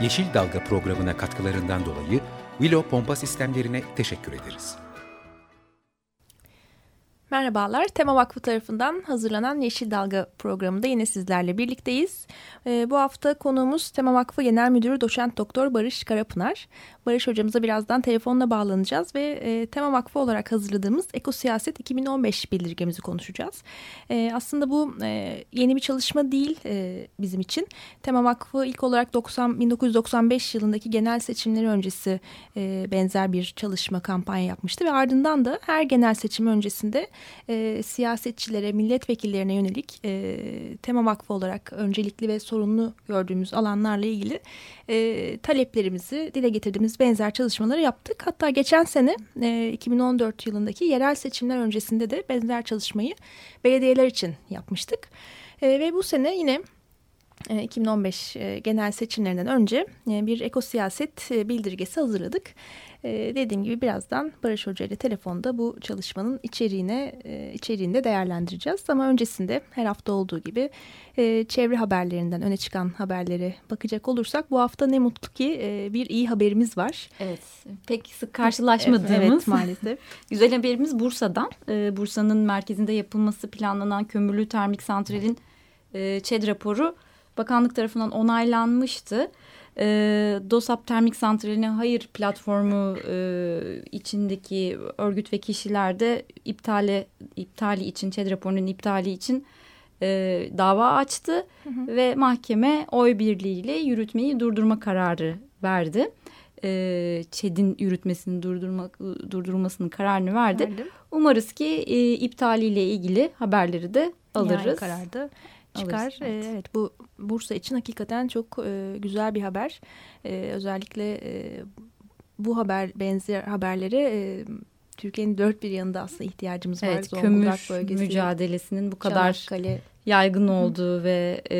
Yeşil Dalga programına katkılarından dolayı Willow Pompa Sistemlerine teşekkür ederiz. Merhabalar, Tema Vakfı tarafından hazırlanan Yeşil Dalga programında yine sizlerle birlikteyiz. E, bu hafta konuğumuz Tema Vakfı Genel Müdürü Doçent Doktor Barış Karapınar. Barış hocamıza birazdan telefonla bağlanacağız ve e, Tema Vakfı olarak hazırladığımız Ekosiyaset 2015 bildirgemizi konuşacağız. E, aslında bu e, yeni bir çalışma değil e, bizim için. Tema Vakfı ilk olarak 90, 1995 yılındaki genel seçimleri öncesi benzer bir çalışma kampanya yapmıştı ve ardından da her genel seçim öncesinde e, siyasetçilere, milletvekillerine yönelik e, Tema Vakfı olarak öncelikli ve sorunlu gördüğümüz alanlarla ilgili e, taleplerimizi dile getirdiğimiz benzer çalışmaları yaptık. Hatta geçen sene e, 2014 yılındaki yerel seçimler öncesinde de benzer çalışmayı belediyeler için yapmıştık. E, ve bu sene yine 2015 e, genel seçimlerinden önce e, bir ekosiyaset e, bildirgesi hazırladık. Dediğim gibi birazdan Barış Hoca ile telefonda bu çalışmanın içeriğine içeriğinde değerlendireceğiz. Ama öncesinde her hafta olduğu gibi çevre haberlerinden öne çıkan haberlere bakacak olursak bu hafta ne mutlu ki bir iyi haberimiz var. Evet pek sık karşılaşmadığımız evet, maalesef. güzel haberimiz Bursa'dan. Bursa'nın merkezinde yapılması planlanan kömürlü termik santralin ÇED raporu bakanlık tarafından onaylanmıştı. E, DOSAP Termik Santrali'ne hayır platformu e, içindeki örgüt ve kişiler de iptale, iptali için, ÇED raporunun iptali için e, dava açtı. Hı hı. Ve mahkeme oy birliğiyle yürütmeyi durdurma kararı verdi. E, ÇED'in yürütmesini durdurma, durdurulmasının kararını verdi. Verdim. Umarız ki e, iptaliyle ilgili haberleri de alırız. Yani kararda çıkar. Alırsın, evet. evet bu Bursa için hakikaten çok e, güzel bir haber. E, özellikle e, bu haber benzer haberlere e, Türkiye'nin dört bir yanında aslında ihtiyacımız var. Evet kömür bölgesi, mücadelesinin bu kadar Çanakkale. yaygın olduğu Hı. ve e,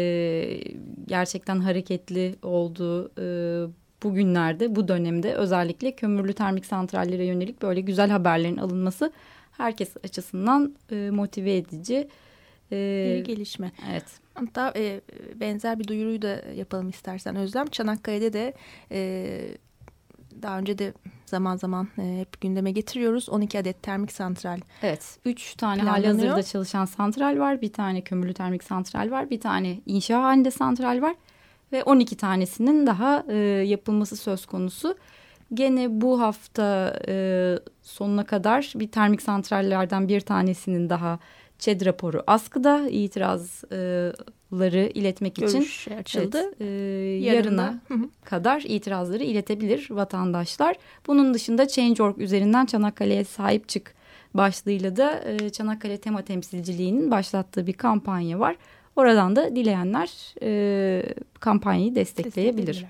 gerçekten hareketli olduğu e, bugünlerde bu dönemde özellikle kömürlü termik santrallere yönelik böyle güzel haberlerin alınması herkes açısından e, motive edici bir ee, gelişme. Evet. Hatta e, benzer bir duyuruyu da yapalım istersen Özlem. Çanakkale'de de e, daha önce de zaman zaman e, hep gündeme getiriyoruz. 12 adet termik santral. Evet. 3 tane hali hazırda çalışan santral var. Bir tane kömürlü termik santral var. Bir tane inşa halinde santral var. Ve 12 tanesinin daha e, yapılması söz konusu. Gene bu hafta e, sonuna kadar bir termik santrallerden bir tanesinin daha ÇED raporu askıda itirazları iletmek Görüş için açıldı. Evet, e, yarına kadar itirazları iletebilir vatandaşlar. Bunun dışında Change.org üzerinden Çanakkale'ye sahip çık başlığıyla da e, Çanakkale Tema Temsilciliği'nin başlattığı bir kampanya var. Oradan da dileyenler e, kampanyayı destekleyebilir.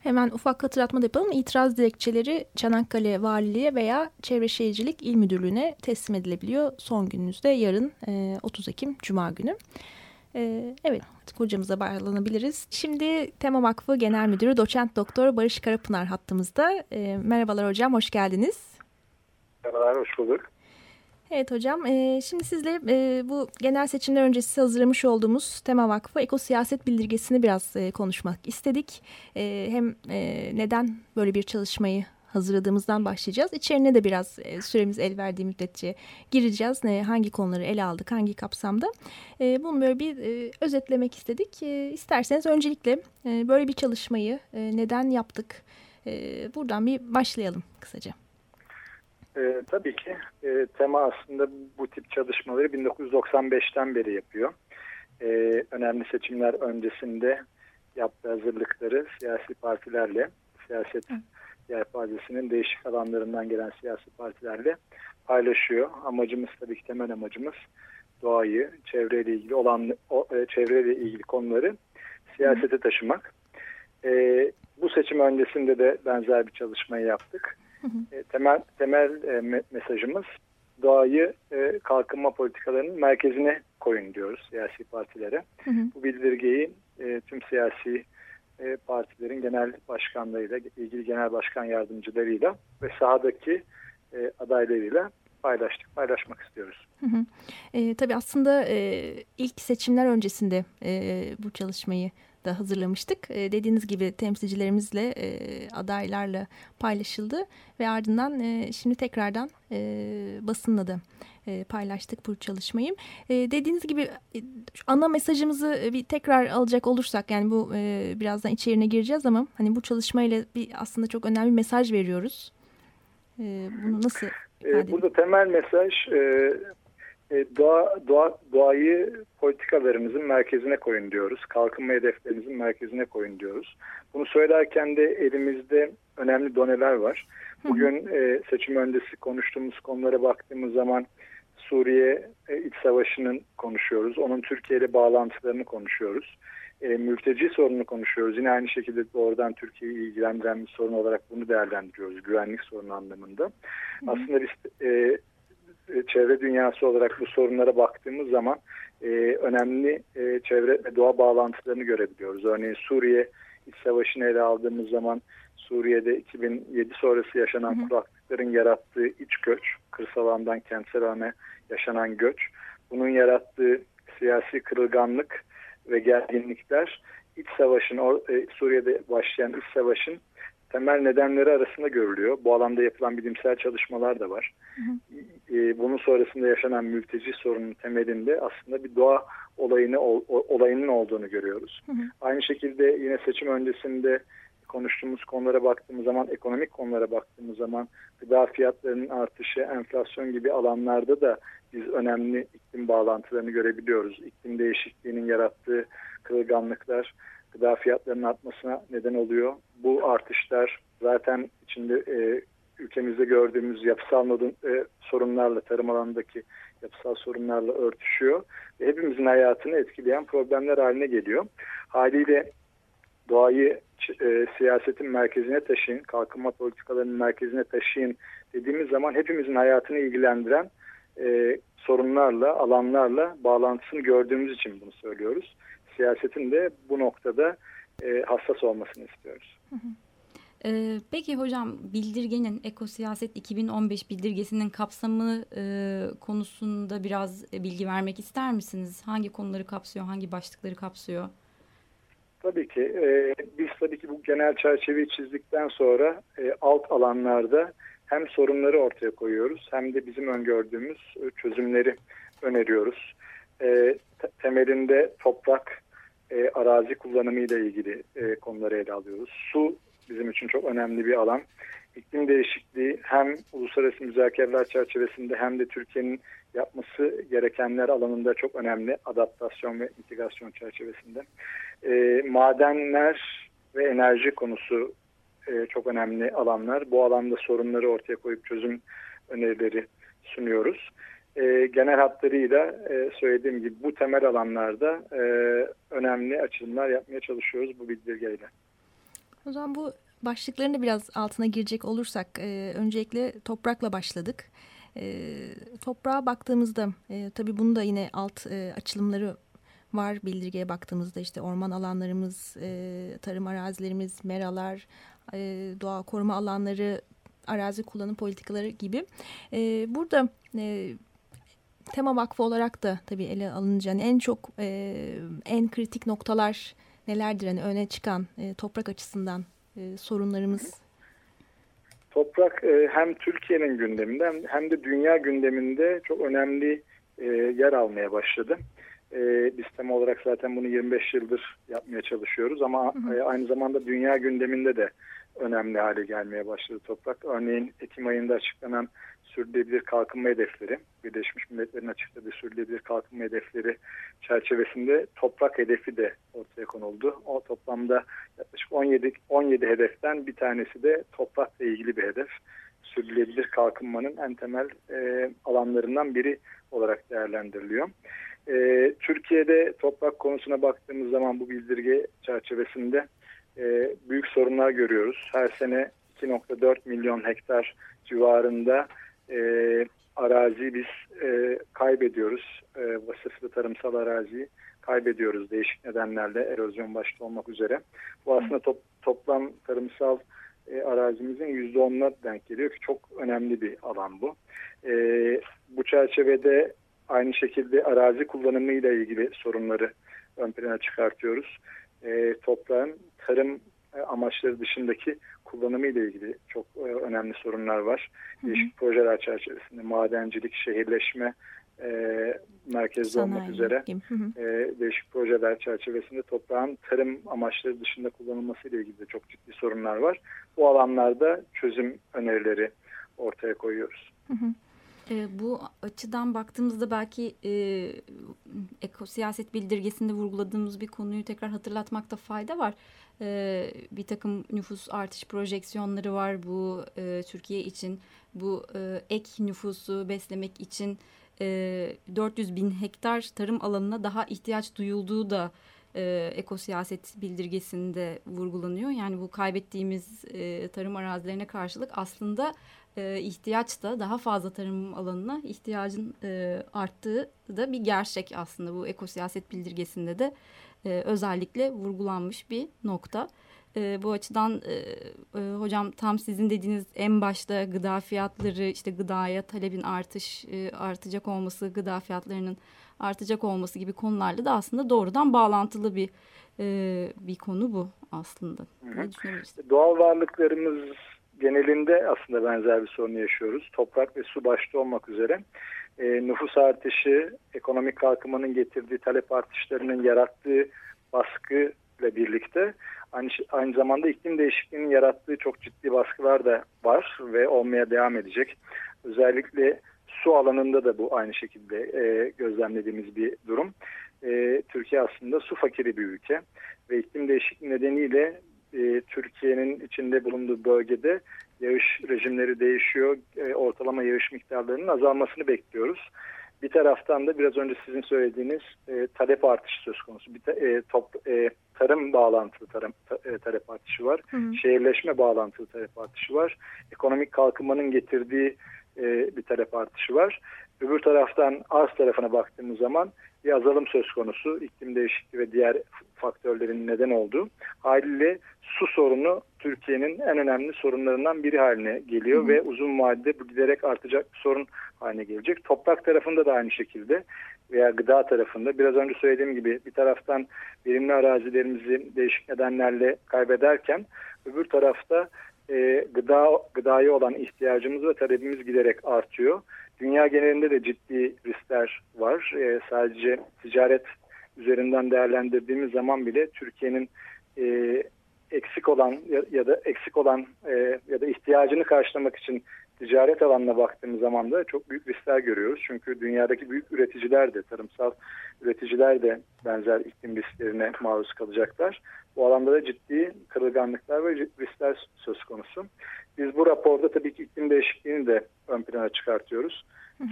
Hemen ufak hatırlatma da yapalım. İtiraz dilekçeleri Çanakkale Valiliğe veya Çevre Şehircilik İl Müdürlüğü'ne teslim edilebiliyor. Son gününüzde yarın e, 30 Ekim Cuma günü. E, evet hocamıza bağlanabiliriz. Şimdi Tema Vakfı Genel Müdürü Doçent Doktor Barış Karapınar hattımızda. E, merhabalar hocam, hoş geldiniz. Merhabalar, hoş bulduk. Evet hocam, e, şimdi sizle e, bu genel seçimler öncesi hazırlamış olduğumuz Tema Vakfı Ekosiyaset Bildirgesini biraz e, konuşmak istedik. E, hem e, neden böyle bir çalışmayı hazırladığımızdan başlayacağız. İçerine de biraz e, süremiz el verdiği müddetçe gireceğiz. Ne, hangi konuları ele aldık, hangi kapsamda. E, bunu böyle bir e, özetlemek istedik. E, isterseniz öncelikle e, böyle bir çalışmayı e, neden yaptık? E, buradan bir başlayalım kısaca. E, tabii ki e, tema aslında bu tip çalışmaları 1995'ten beri yapıyor. E, önemli seçimler öncesinde yaptığı hazırlıkları siyasi partilerle, siyaset yelpazesinin değişik alanlarından gelen siyasi partilerle paylaşıyor. Amacımız tabii ki temel amacımız doğayı, çevreyle ilgili olan o, e, çevreyle ilgili konuları siyasete taşımak. E, bu seçim öncesinde de benzer bir çalışmayı yaptık. E, temel temel e, me mesajımız doğayı e, kalkınma politikalarının merkezine koyun diyoruz siyasi partilere. Hı hı. Bu bildirgeyi e, tüm siyasi e, partilerin genel başkanlarıyla, ilgili genel başkan yardımcılarıyla ve sahadaki e, adaylarıyla paylaştık, paylaşmak istiyoruz. Hı hı. E, tabii aslında e, ilk seçimler öncesinde e, bu çalışmayı da hazırlamıştık. E, dediğiniz gibi temsilcilerimizle, e, adaylarla paylaşıldı ve ardından e, şimdi tekrardan e, basınla da e, paylaştık bu çalışmayı. E, dediğiniz gibi e, ana mesajımızı bir tekrar alacak olursak yani bu e, birazdan içeriğine gireceğiz ama hani bu çalışmayla bir aslında çok önemli bir mesaj veriyoruz. E, bunu nasıl e, Burada temel mesaj e, e, doğa, doğa, doğayı politikalarımızın merkezine koyun diyoruz. Kalkınma hedeflerimizin merkezine koyun diyoruz. Bunu söylerken de elimizde önemli doneler var. Bugün e, seçim öncesi konuştuğumuz konulara baktığımız zaman Suriye e, iç savaşının konuşuyoruz. Onun Türkiye ile bağlantılarını konuşuyoruz. E, mülteci sorununu konuşuyoruz. Yine aynı şekilde doğrudan Türkiye'yi ilgilendiren bir sorun olarak bunu değerlendiriyoruz güvenlik sorunu anlamında. Hı. Aslında biz e, çevre dünyası olarak bu sorunlara baktığımız zaman e, önemli e, çevre ve doğa bağlantılarını görebiliyoruz. Örneğin Suriye iç savaşını ele aldığımız zaman Suriye'de 2007 sonrası yaşanan hı hı. kuraklıkların yarattığı iç göç, kırsal alandan kentsel alana yaşanan göç, bunun yarattığı siyasi kırılganlık ve gerginlikler iç savaşın, e, Suriye'de başlayan iç savaşın temel nedenleri arasında görülüyor. Bu alanda yapılan bilimsel çalışmalar da var. Hı hı. E, bunun sonrasında yaşanan mülteci sorunun temelinde aslında bir doğa olayını olayının olduğunu görüyoruz. Hı hı. Aynı şekilde yine seçim öncesinde konuştuğumuz konulara baktığımız zaman, ekonomik konulara baktığımız zaman gıda fiyatlarının artışı, enflasyon gibi alanlarda da biz önemli iklim bağlantılarını görebiliyoruz. İklim değişikliğinin yarattığı kırılganlıklar, gıda fiyatlarının artmasına neden oluyor. Bu artışlar zaten içinde e, ülkemizde gördüğümüz yapısal nodun, e, sorunlarla, tarım alanındaki yapısal sorunlarla örtüşüyor. Ve hepimizin hayatını etkileyen problemler haline geliyor. Haliyle doğayı e, siyasetin merkezine taşıyın, kalkınma politikalarının merkezine taşıyın dediğimiz zaman hepimizin hayatını ilgilendiren e, sorunlarla, alanlarla bağlantısını gördüğümüz için bunu söylüyoruz siyasetin de bu noktada e, hassas olmasını istiyoruz. Hı hı. Ee, peki hocam bildirgenin ekosiyaset 2015 bildirgesinin kapsamı e, konusunda biraz bilgi vermek ister misiniz? Hangi konuları kapsıyor, hangi başlıkları kapsıyor? Tabii ki. E, biz tabii ki bu genel çerçeveyi çizdikten sonra e, alt alanlarda hem sorunları ortaya koyuyoruz hem de bizim öngördüğümüz çözümleri öneriyoruz. E, temelinde toprak, e, arazi kullanımı ile ilgili e, konuları ele alıyoruz. Su bizim için çok önemli bir alan. İklim değişikliği hem uluslararası müzakereler çerçevesinde hem de Türkiye'nin yapması gerekenler alanında çok önemli adaptasyon ve integrasyon çerçevesinde. Madenler ve enerji konusu çok önemli alanlar. Bu alanda sorunları ortaya koyup çözüm önerileri sunuyoruz e, genel hatlarıyla e, söylediğim gibi bu temel alanlarda e, önemli açılımlar yapmaya çalışıyoruz bu bildirgeyle. O zaman bu başlıkların da biraz altına girecek olursak e, öncelikle toprakla başladık. E, toprağa baktığımızda e, tabii bunu yine alt e, açılımları var bildirgeye baktığımızda işte orman alanlarımız, e, tarım arazilerimiz, meralar, e, doğa koruma alanları, arazi kullanım politikaları gibi. E, burada e, Tema Vakfı olarak da tabii ele alınca yani en çok e, en kritik noktalar nelerdir? Yani öne çıkan e, toprak açısından e, sorunlarımız. Toprak e, hem Türkiye'nin gündeminde hem de dünya gündeminde çok önemli e, yer almaya başladı. E, biz tema olarak zaten bunu 25 yıldır yapmaya çalışıyoruz ama hı hı. E, aynı zamanda dünya gündeminde de önemli hale gelmeye başladı toprak. Örneğin Ekim ayında açıklanan sürdürülebilir kalkınma hedefleri, Birleşmiş Milletler'in açıkladığı sürdürülebilir kalkınma hedefleri çerçevesinde toprak hedefi de ortaya konuldu. O toplamda yaklaşık 17, 17 hedeften bir tanesi de toprakla ilgili bir hedef. sürdürülebilir kalkınmanın en temel e, alanlarından biri olarak değerlendiriliyor. E, Türkiye'de toprak konusuna baktığımız zaman bu bildirge çerçevesinde e, büyük sorunlar görüyoruz. Her sene 2.4 milyon hektar civarında e, arazi biz e, kaybediyoruz. E, vasıflı tarımsal araziyi kaybediyoruz değişik nedenlerle erozyon başta olmak üzere. Bu aslında top, toplam tarımsal e, arazimizin %10'una denk geliyor ki çok önemli bir alan bu. E, bu çerçevede aynı şekilde arazi kullanımıyla ilgili sorunları ön plana çıkartıyoruz. E, toprağın tarım e, amaçları dışındaki kullanımı ile ilgili çok e, önemli sorunlar var. Değişik projeler çerçevesinde madencilik, şehirleşme e, merkezde Sanayi olmak üzere hı hı. E, değişik projeler çerçevesinde toprağın tarım amaçları dışında kullanılması ile ilgili de çok ciddi sorunlar var. Bu alanlarda çözüm önerileri ortaya koyuyoruz. Hı hı. E, bu açıdan baktığımızda belki e, ekosiyaset bildirgesinde vurguladığımız bir konuyu tekrar hatırlatmakta fayda var. E, bir takım nüfus artış projeksiyonları var bu e, Türkiye için. Bu e, ek nüfusu beslemek için e, 400 bin hektar tarım alanına daha ihtiyaç duyulduğu da e, ekosiyaset bildirgesinde vurgulanıyor. Yani bu kaybettiğimiz e, tarım arazilerine karşılık aslında e, ihtiyaç da daha fazla tarım alanına ihtiyacın e, arttığı da bir gerçek aslında bu ekosiyaset bildirgesinde de e, özellikle vurgulanmış bir nokta. E, bu açıdan e, e, hocam tam sizin dediğiniz en başta gıda fiyatları işte gıdaya talebin artış e, artacak olması gıda fiyatlarının artacak olması gibi konularla da aslında doğrudan bağlantılı bir e, bir konu bu aslında. Hı hı. Doğal varlıklarımız genelinde aslında benzer bir sorun yaşıyoruz. Toprak ve su başta olmak üzere. E, nüfus artışı, ekonomik kalkınmanın getirdiği talep artışlarının yarattığı baskı ile birlikte aynı, aynı zamanda iklim değişikliğinin yarattığı çok ciddi baskılar da var ve olmaya devam edecek. Özellikle su alanında da bu aynı şekilde e, gözlemlediğimiz bir durum. E, Türkiye aslında su fakiri bir ülke ve iklim değişikliği nedeniyle e, Türkiye'nin içinde bulunduğu bölgede yağış rejimleri değişiyor. E, ortalama yağış miktarlarının azalmasını bekliyoruz. Bir taraftan da biraz önce sizin söylediğiniz e, talep artışı söz konusu. Bir ta, e, top, e, tarım bağlantılı tarım, ta, e, talep artışı var. Hı hı. Şehirleşme bağlantılı talep artışı var. Ekonomik kalkınmanın getirdiği e, bir talep artışı var. Öbür taraftan arz tarafına baktığımız zaman bir azalım söz konusu. iklim değişikliği ve diğer faktörlerin neden olduğu. Haliyle su sorunu Türkiye'nin en önemli sorunlarından biri haline geliyor hı ve uzun vadede bu giderek artacak bir sorun haline gelecek. Toprak tarafında da aynı şekilde veya gıda tarafında biraz önce söylediğim gibi bir taraftan verimli arazilerimizi değişik nedenlerle kaybederken öbür tarafta e, gıda gıdaya olan ihtiyacımız ve talebimiz giderek artıyor. Dünya genelinde de ciddi riskler var. E, sadece ticaret üzerinden değerlendirdiğimiz zaman bile Türkiye'nin e, eksik olan ya, ya da eksik olan e, ya da ihtiyacını karşılamak için ticaret alanına baktığımız zaman da çok büyük riskler görüyoruz. Çünkü dünyadaki büyük üreticiler de, tarımsal üreticiler de benzer iklim risklerine maruz kalacaklar. Bu alanda da ciddi kırılganlıklar ve riskler söz konusu. Biz bu raporda tabii ki iklim değişikliğini de ön plana çıkartıyoruz.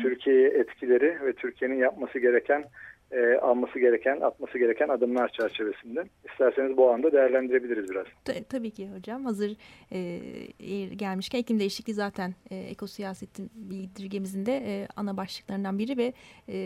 Türkiye'ye etkileri ve Türkiye'nin yapması gereken e, alması gereken, atması gereken adımlar çerçevesinde. İsterseniz bu anda değerlendirebiliriz biraz. Tabii ki hocam. Hazır e, gelmişken iklim değişikliği zaten e, ekosiyasetin bildirgemizin de e, ana başlıklarından biri ve e,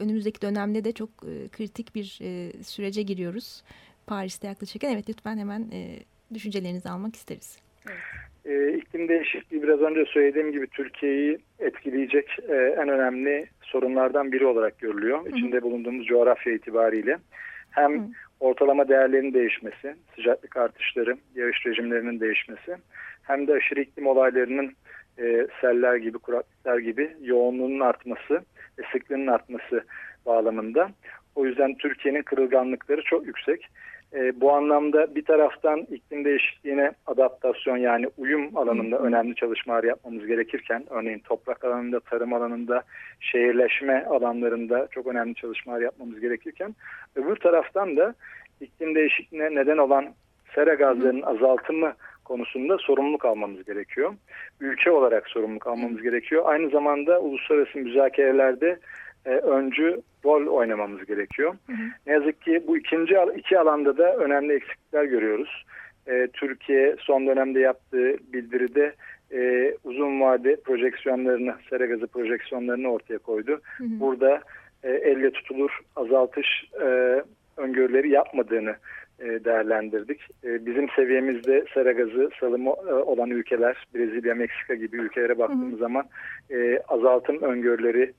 önümüzdeki dönemde de çok e, kritik bir e, sürece giriyoruz. Paris'te yaklaşırken. Evet lütfen hemen e, düşüncelerinizi almak isteriz. Evet. E, iklim değişikliği biraz önce söylediğim gibi Türkiye'yi etkileyecek e, en önemli sorunlardan biri olarak görülüyor. Hı. İçinde bulunduğumuz coğrafya itibariyle. Hem Hı. ortalama değerlerin değişmesi, sıcaklık artışları, yağış rejimlerinin değişmesi hem de aşırı iklim olaylarının e, seller gibi, kuraklıklar gibi yoğunluğunun artması ve sıklığının artması bağlamında. O yüzden Türkiye'nin kırılganlıkları çok yüksek. E, bu anlamda bir taraftan iklim değişikliğine adaptasyon yani uyum alanında önemli çalışmalar yapmamız gerekirken örneğin toprak alanında, tarım alanında, şehirleşme alanlarında çok önemli çalışmalar yapmamız gerekirken öbür taraftan da iklim değişikliğine neden olan sera gazlarının azaltımı konusunda sorumluluk almamız gerekiyor. Ülke olarak sorumluluk almamız gerekiyor. Aynı zamanda uluslararası müzakerelerde e, öncü rol oynamamız gerekiyor. Hı hı. Ne yazık ki bu ikinci iki alanda da önemli eksiklikler görüyoruz. E, Türkiye son dönemde yaptığı bildiride e, uzun vade projeksiyonlarını, sera gazı projeksiyonlarını ortaya koydu. Hı hı. Burada e, elle tutulur azaltış e, öngörüleri yapmadığını e, değerlendirdik. E, bizim seviyemizde sera gazı salımı e, olan ülkeler, Brezilya, Meksika gibi ülkelere baktığımız hı hı. zaman e, azaltım öngörüleri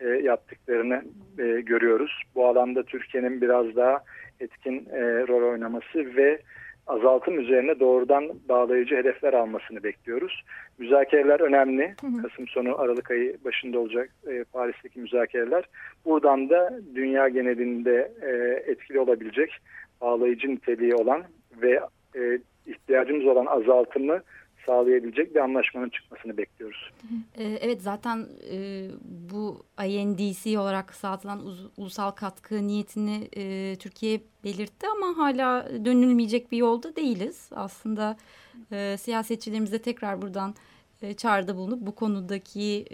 e, yaptıklarını e, görüyoruz. Bu alanda Türkiye'nin biraz daha etkin e, rol oynaması ve azaltım üzerine doğrudan bağlayıcı hedefler almasını bekliyoruz. Müzakereler önemli. Hı hı. Kasım sonu Aralık ayı başında olacak e, Paris'teki müzakereler. Buradan da dünya genelinde e, etkili olabilecek bağlayıcı niteliği olan ve e, ihtiyacımız olan azaltımı sağlayabilecek bir anlaşmanın çıkmasını bekliyoruz. Ee, evet zaten e, bu INDC olarak kısaltılan ulusal katkı niyetini e, Türkiye belirtti ama hala dönülmeyecek bir yolda değiliz. Aslında e, siyasetçilerimize tekrar buradan çağrıda bulunup bu konudaki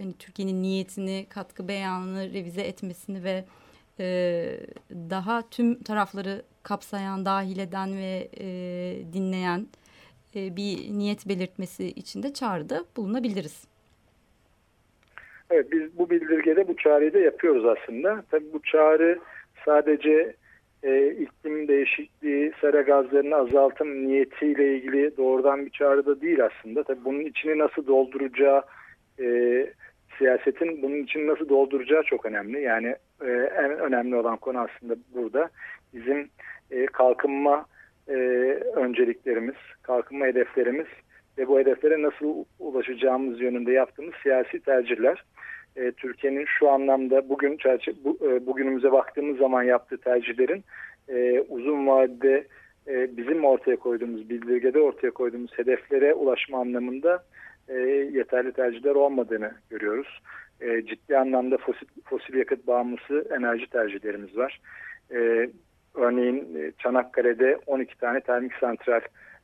hani Türkiye'nin niyetini, katkı beyanını revize etmesini ve daha tüm tarafları kapsayan, dahil eden ve dinleyen e, bir niyet belirtmesi için de çağrıda bulunabiliriz. Evet biz bu bildirgede bu çağrıyı da yapıyoruz aslında. Tabii bu çağrı sadece e, iklim değişikliği, sera gazlarını azaltım niyetiyle ilgili doğrudan bir çağrı da değil aslında. Tabii bunun içini nasıl dolduracağı, e, siyasetin bunun için nasıl dolduracağı çok önemli. Yani e, en önemli olan konu aslında burada bizim e, kalkınma e, önceliklerimiz, kalkınma hedeflerimiz ve bu hedeflere nasıl ulaşacağımız yönünde yaptığımız siyasi tercihler. E, Türkiye'nin şu anlamda bugün bu, e, bugünümüze baktığımız zaman yaptığı tercihlerin e, uzun vadede e, bizim ortaya koyduğumuz, bildirgede ortaya koyduğumuz hedeflere ulaşma anlamında e, yeterli tercihler olmadığını görüyoruz. E, ciddi anlamda fosil, fosil yakıt bağımlısı enerji tercihlerimiz var. E, Örneğin e, Çanakkale'de 12 tane termik santral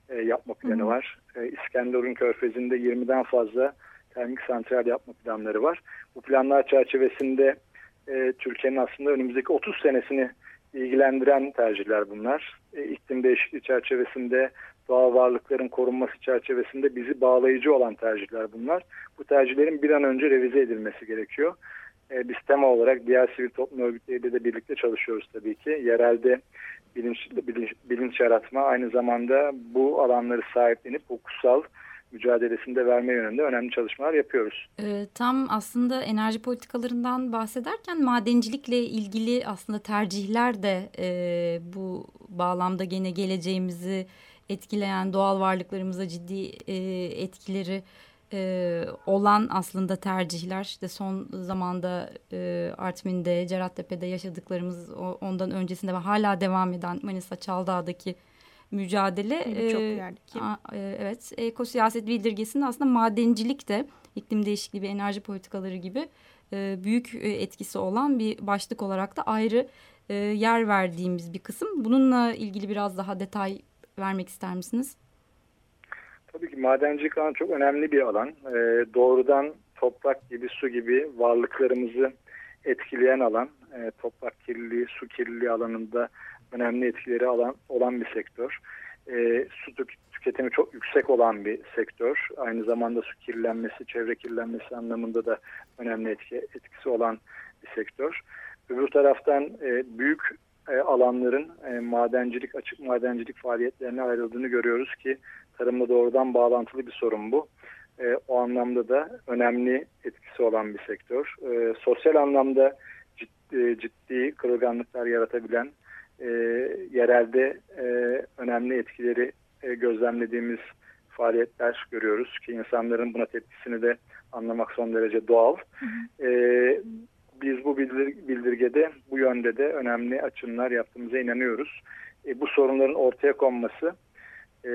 e, yapma planı var. E, İskenderun Körfezi'nde 20'den fazla termik santral yapma planları var. Bu planlar çerçevesinde Türkiye'nin aslında önümüzdeki 30 senesini ilgilendiren tercihler bunlar. İklim değişikliği çerçevesinde, doğal varlıkların korunması çerçevesinde bizi bağlayıcı olan tercihler bunlar. Bu tercihlerin bir an önce revize edilmesi gerekiyor. E, biz tema olarak diğer sivil toplum örgütleriyle de birlikte çalışıyoruz tabii ki. Yerelde bilinç, bilinç, bilinç yaratma aynı zamanda bu alanları sahiplenip hukuksal mücadelesinde verme yönünde önemli çalışmalar yapıyoruz. E, tam aslında enerji politikalarından bahsederken madencilikle ilgili aslında tercihler de e, bu bağlamda gene geleceğimizi etkileyen doğal varlıklarımıza ciddi e, etkileri e, olan aslında tercihler işte son zamanda e, Artvin'de, Cerattepe'de yaşadıklarımız ondan öncesinde ve hala devam eden Manisa Çaldağ'daki mücadele e, çok yerdeki. E, evet ekosiyaset bildirgesinin aslında madencilik de iklim değişikliği ve enerji politikaları gibi e, büyük e, etkisi olan bir başlık olarak da ayrı e, yer verdiğimiz bir kısım. Bununla ilgili biraz daha detay vermek ister misiniz? Tabii ki madencilik alanı çok önemli bir alan. E, doğrudan toprak gibi, su gibi varlıklarımızı etkileyen alan. E, toprak kirliliği, su kirliliği alanında önemli etkileri alan, olan bir sektör. E, su tüketimi çok yüksek olan bir sektör. Aynı zamanda su kirlenmesi, çevre kirlenmesi anlamında da önemli etki, etkisi olan bir sektör. Öbür taraftan e, büyük e, alanların e, madencilik, açık madencilik faaliyetlerine ayrıldığını görüyoruz ki tarımla doğrudan bağlantılı bir sorun bu. E, o anlamda da önemli etkisi olan bir sektör. E, sosyal anlamda ciddi, ciddi kırılganlıklar yaratabilen, e, yerelde e, önemli etkileri e, gözlemlediğimiz faaliyetler görüyoruz ki insanların buna tepkisini de anlamak son derece doğal. E, biz bu bildir, bildirgede bu yönde de önemli açımlar yaptığımıza inanıyoruz. E, bu sorunların ortaya konması e,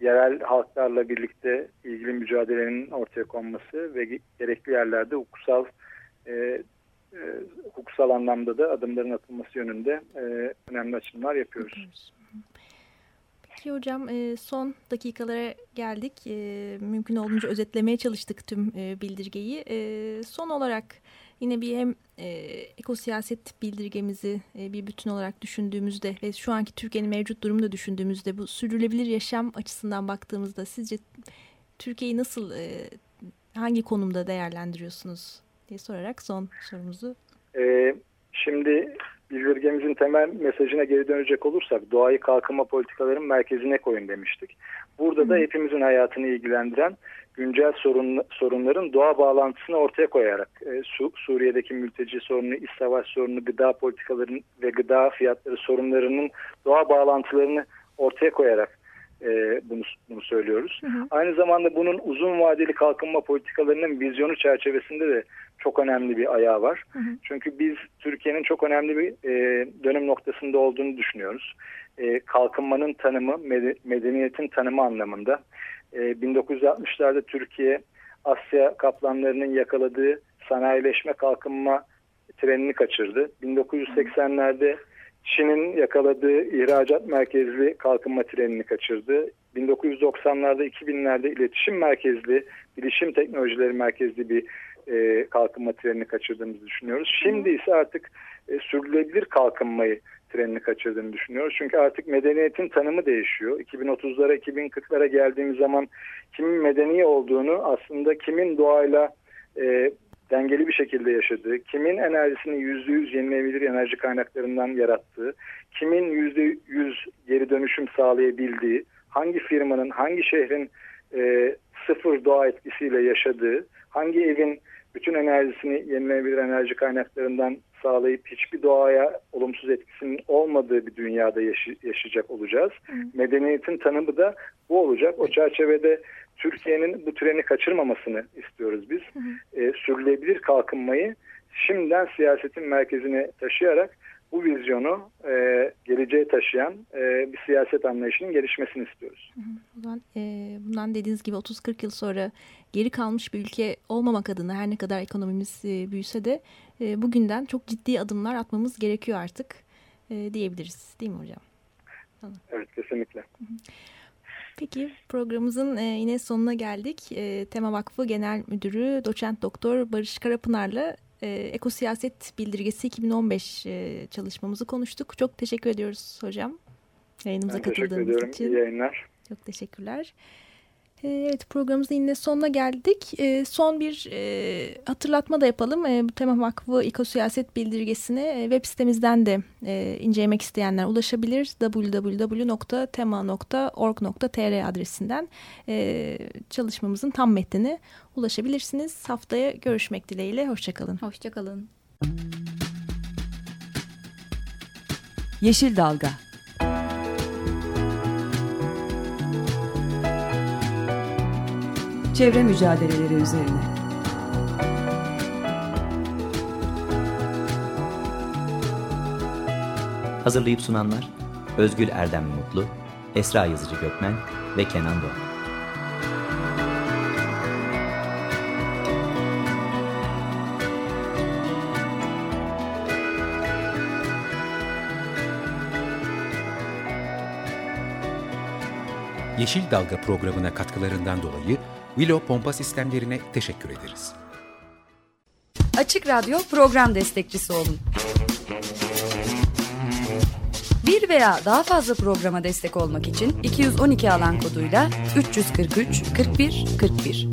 yerel halklarla birlikte ilgili mücadelenin ortaya konması ve gerekli yerlerde hukuksal e, e, hukuksal anlamda da adımların atılması yönünde e, önemli açılımlar yapıyoruz. Peki hocam e, son dakikalara geldik. E, mümkün olduğunca özetlemeye çalıştık tüm e, bildirgeyi. Son olarak yine bir hem ekosiyaset bildirgemizi bir bütün olarak düşündüğümüzde ve şu anki Türkiye'nin mevcut durumunu da düşündüğümüzde bu sürdürülebilir yaşam açısından baktığımızda sizce Türkiye'yi nasıl hangi konumda değerlendiriyorsunuz diye sorarak son sorumuzu. Şimdi bildirgemizin temel mesajına geri dönecek olursak doğayı kalkınma politikalarının merkezine koyun demiştik. Burada da hepimizin hayatını ilgilendiren güncel sorun, sorunların doğa bağlantısını ortaya koyarak e, Su, Suriye'deki mülteci sorunu, iç savaş sorunu, gıda politikalarının ve gıda fiyatları sorunlarının doğa bağlantılarını ortaya koyarak e, bunu, bunu söylüyoruz. Hı hı. Aynı zamanda bunun uzun vadeli kalkınma politikalarının vizyonu çerçevesinde de çok önemli bir ayağı var. Hı hı. Çünkü biz Türkiye'nin çok önemli bir e, dönem noktasında olduğunu düşünüyoruz. E, kalkınmanın tanımı, medeniyetin tanımı anlamında. E, 1960'larda Türkiye Asya kaplanlarının yakaladığı sanayileşme kalkınma trenini kaçırdı. 1980'lerde Çin'in yakaladığı ihracat merkezli kalkınma trenini kaçırdı. 1990'larda 2000'lerde iletişim merkezli, bilişim teknolojileri merkezli bir e, kalkınma trenini kaçırdığımızı düşünüyoruz. Şimdi ise artık e, sürdürülebilir kalkınmayı trenini kaçırdığını düşünüyoruz. Çünkü artık medeniyetin tanımı değişiyor. 2030'lara 2040'lara geldiğimiz zaman kimin medeni olduğunu aslında kimin doğayla e, dengeli bir şekilde yaşadığı, kimin enerjisini yüzde yüz yenilenebilir enerji kaynaklarından yarattığı, kimin yüzde yüz geri dönüşüm sağlayabildiği, hangi firmanın, hangi şehrin e, sıfır doğa etkisiyle yaşadığı, hangi evin bütün enerjisini yenilenebilir enerji kaynaklarından sağlayıp hiçbir doğaya olumsuz etkisinin olmadığı bir dünyada yaşı, yaşayacak olacağız. Hı. Medeniyetin tanımı da bu olacak. O çerçevede Türkiye'nin bu treni kaçırmamasını istiyoruz biz. Hı hı. E, sürülebilir kalkınmayı şimdiden siyasetin merkezine taşıyarak bu vizyonu e, geleceğe taşıyan e, bir siyaset anlayışının gelişmesini istiyoruz. O zaman e, bundan dediğiniz gibi 30-40 yıl sonra geri kalmış bir ülke olmamak adına her ne kadar ekonomimiz e, büyüse de e, bugünden çok ciddi adımlar atmamız gerekiyor artık e, diyebiliriz değil mi hocam? Tamam. Evet kesinlikle. Hı hı. Peki programımızın e, yine sonuna geldik. E, Tema Vakfı Genel Müdürü Doçent Doktor Barış Karapınar'la e, Ekosiyaset Bildirgesi 2015 e, çalışmamızı konuştuk. Çok teşekkür ediyoruz hocam. Yayınımıza ben katıldığınız için. İyi yayınlar. Çok teşekkürler. Evet programımızın yine sonuna geldik. E, son bir e, hatırlatma da yapalım. E, Tema Vakfı Ekosiyaset Bildirgesini e, web sitemizden de e, incelemek isteyenler ulaşabilir. www.tema.org.tr adresinden e, çalışmamızın tam metnine ulaşabilirsiniz. Haftaya görüşmek dileğiyle. Hoşçakalın. Hoşçakalın. Yeşil Dalga Çevre mücadeleleri üzerine. Hazırlayıp sunanlar Özgül Erdem Mutlu, Esra Yazıcı Gökmen ve Kenan Doğan. Yeşil Dalga programına katkılarından dolayı Willow pompa sistemlerine teşekkür ederiz. Açık Radyo program destekçisi olun. Bir veya daha fazla programa destek olmak için 212 alan koduyla 343 41 41